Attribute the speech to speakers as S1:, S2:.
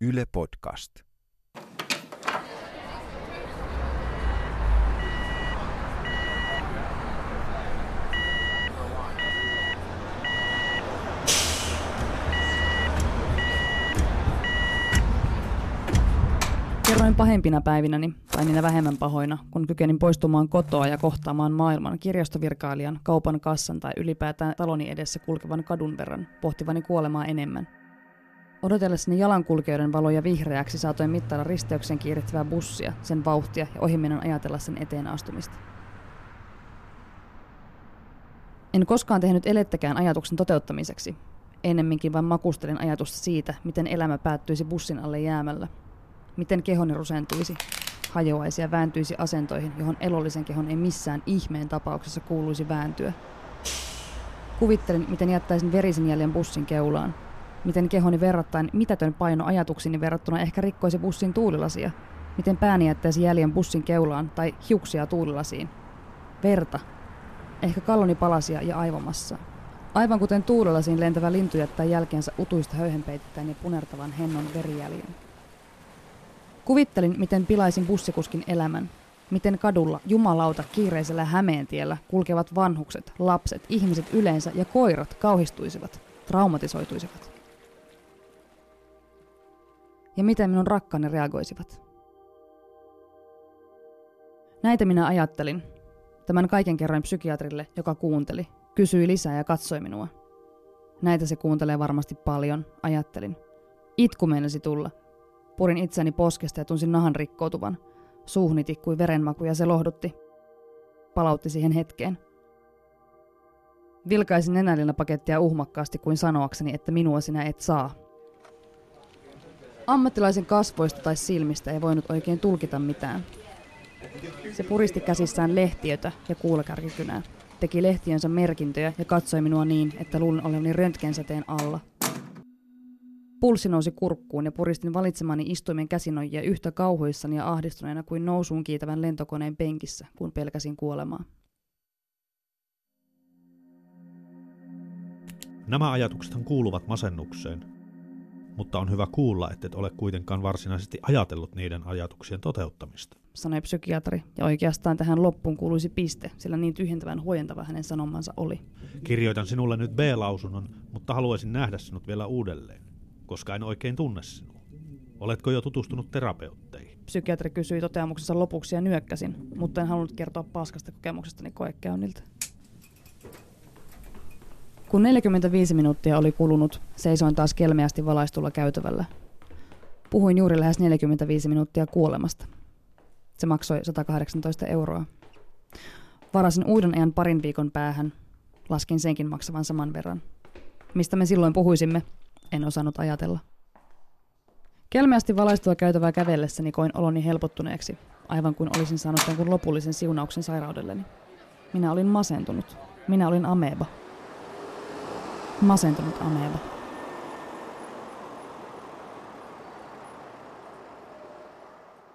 S1: Yle Podcast.
S2: Kerroin pahempina päivinäni, tai niinä vähemmän pahoina, kun kykenin poistumaan kotoa ja kohtaamaan maailman kirjastovirkailijan, kaupan kassan tai ylipäätään taloni edessä kulkevan kadun verran, pohtivani kuolemaa enemmän. Odotellessani jalankulkijoiden valoja vihreäksi saatoin mittailla risteyksen kiirehtivää bussia, sen vauhtia ja ohimennen ajatella sen eteen astumista. En koskaan tehnyt elettäkään ajatuksen toteuttamiseksi. Ennemminkin vain makustelin ajatusta siitä, miten elämä päättyisi bussin alle jäämällä, miten kehoni rusentuisi, hajoaisi ja vääntyisi asentoihin, johon elollisen kehon ei missään ihmeen tapauksessa kuuluisi vääntyä. Kuvittelin, miten jättäisin verisen jäljen bussin keulaan, miten kehoni verrattain mitätön paino ajatuksini verrattuna ehkä rikkoisi bussin tuulilasia, miten pääni jättäisi jäljen bussin keulaan tai hiuksia tuulilasiin. Verta. Ehkä kalloni palasia ja aivomassa. Aivan kuten tuulilasiin lentävä lintu jättää jälkeensä utuista höyhenpeittäen ja punertavan hennon verijäljen. Kuvittelin, miten pilaisin bussikuskin elämän. Miten kadulla, jumalauta, kiireisellä Hämeentiellä kulkevat vanhukset, lapset, ihmiset yleensä ja koirat kauhistuisivat, traumatisoituisivat. Ja miten minun rakkaani reagoisivat. Näitä minä ajattelin. Tämän kaiken kerroin psykiatrille, joka kuunteli, kysyi lisää ja katsoi minua. Näitä se kuuntelee varmasti paljon, ajattelin. Itku meinasi tulla, Purin itseni poskesta ja tunsin nahan rikkoutuvan. Suuhni tikkui verenmaku ja se lohdutti. Palautti siihen hetkeen. Vilkaisin nenälillä pakettia uhmakkaasti kuin sanoakseni, että minua sinä et saa. Ammattilaisen kasvoista tai silmistä ei voinut oikein tulkita mitään. Se puristi käsissään lehtiötä ja kuulakärkikynää. Teki lehtiönsä merkintöjä ja katsoi minua niin, että luulin olevani röntgensäteen alla – Pulssi nousi kurkkuun ja puristin valitsemani istuimen käsinojia yhtä kauhuissani ja ahdistuneena kuin nousuun kiitävän lentokoneen penkissä, kun pelkäsin kuolemaa.
S3: Nämä ajatuksethan kuuluvat masennukseen, mutta on hyvä kuulla, et ole kuitenkaan varsinaisesti ajatellut niiden ajatuksien toteuttamista.
S2: Sanoi psykiatri, ja oikeastaan tähän loppuun kuuluisi piste, sillä niin tyhjentävän huojentava hänen sanomansa oli.
S3: Kirjoitan sinulle nyt B-lausunnon, mutta haluaisin nähdä sinut vielä uudelleen koska en oikein tunne sinua. Oletko jo tutustunut terapeutteihin?
S2: Psykiatri kysyi toteamuksensa lopuksi ja nyökkäsin, mutta en halunnut kertoa paskasta kokemuksestani koekäynniltä. Kun 45 minuuttia oli kulunut, seisoin taas kelmeästi valaistulla käytävällä. Puhuin juuri lähes 45 minuuttia kuolemasta. Se maksoi 118 euroa. Varasin uuden ajan parin viikon päähän. Laskin senkin maksavan saman verran. Mistä me silloin puhuisimme, en osannut ajatella. Kelmeästi valaistua käytävää kävellessäni koin oloni helpottuneeksi, aivan kuin olisin saanut jonkun lopullisen siunauksen sairaudelleni. Minä olin masentunut. Minä olin ameba. Masentunut ameba.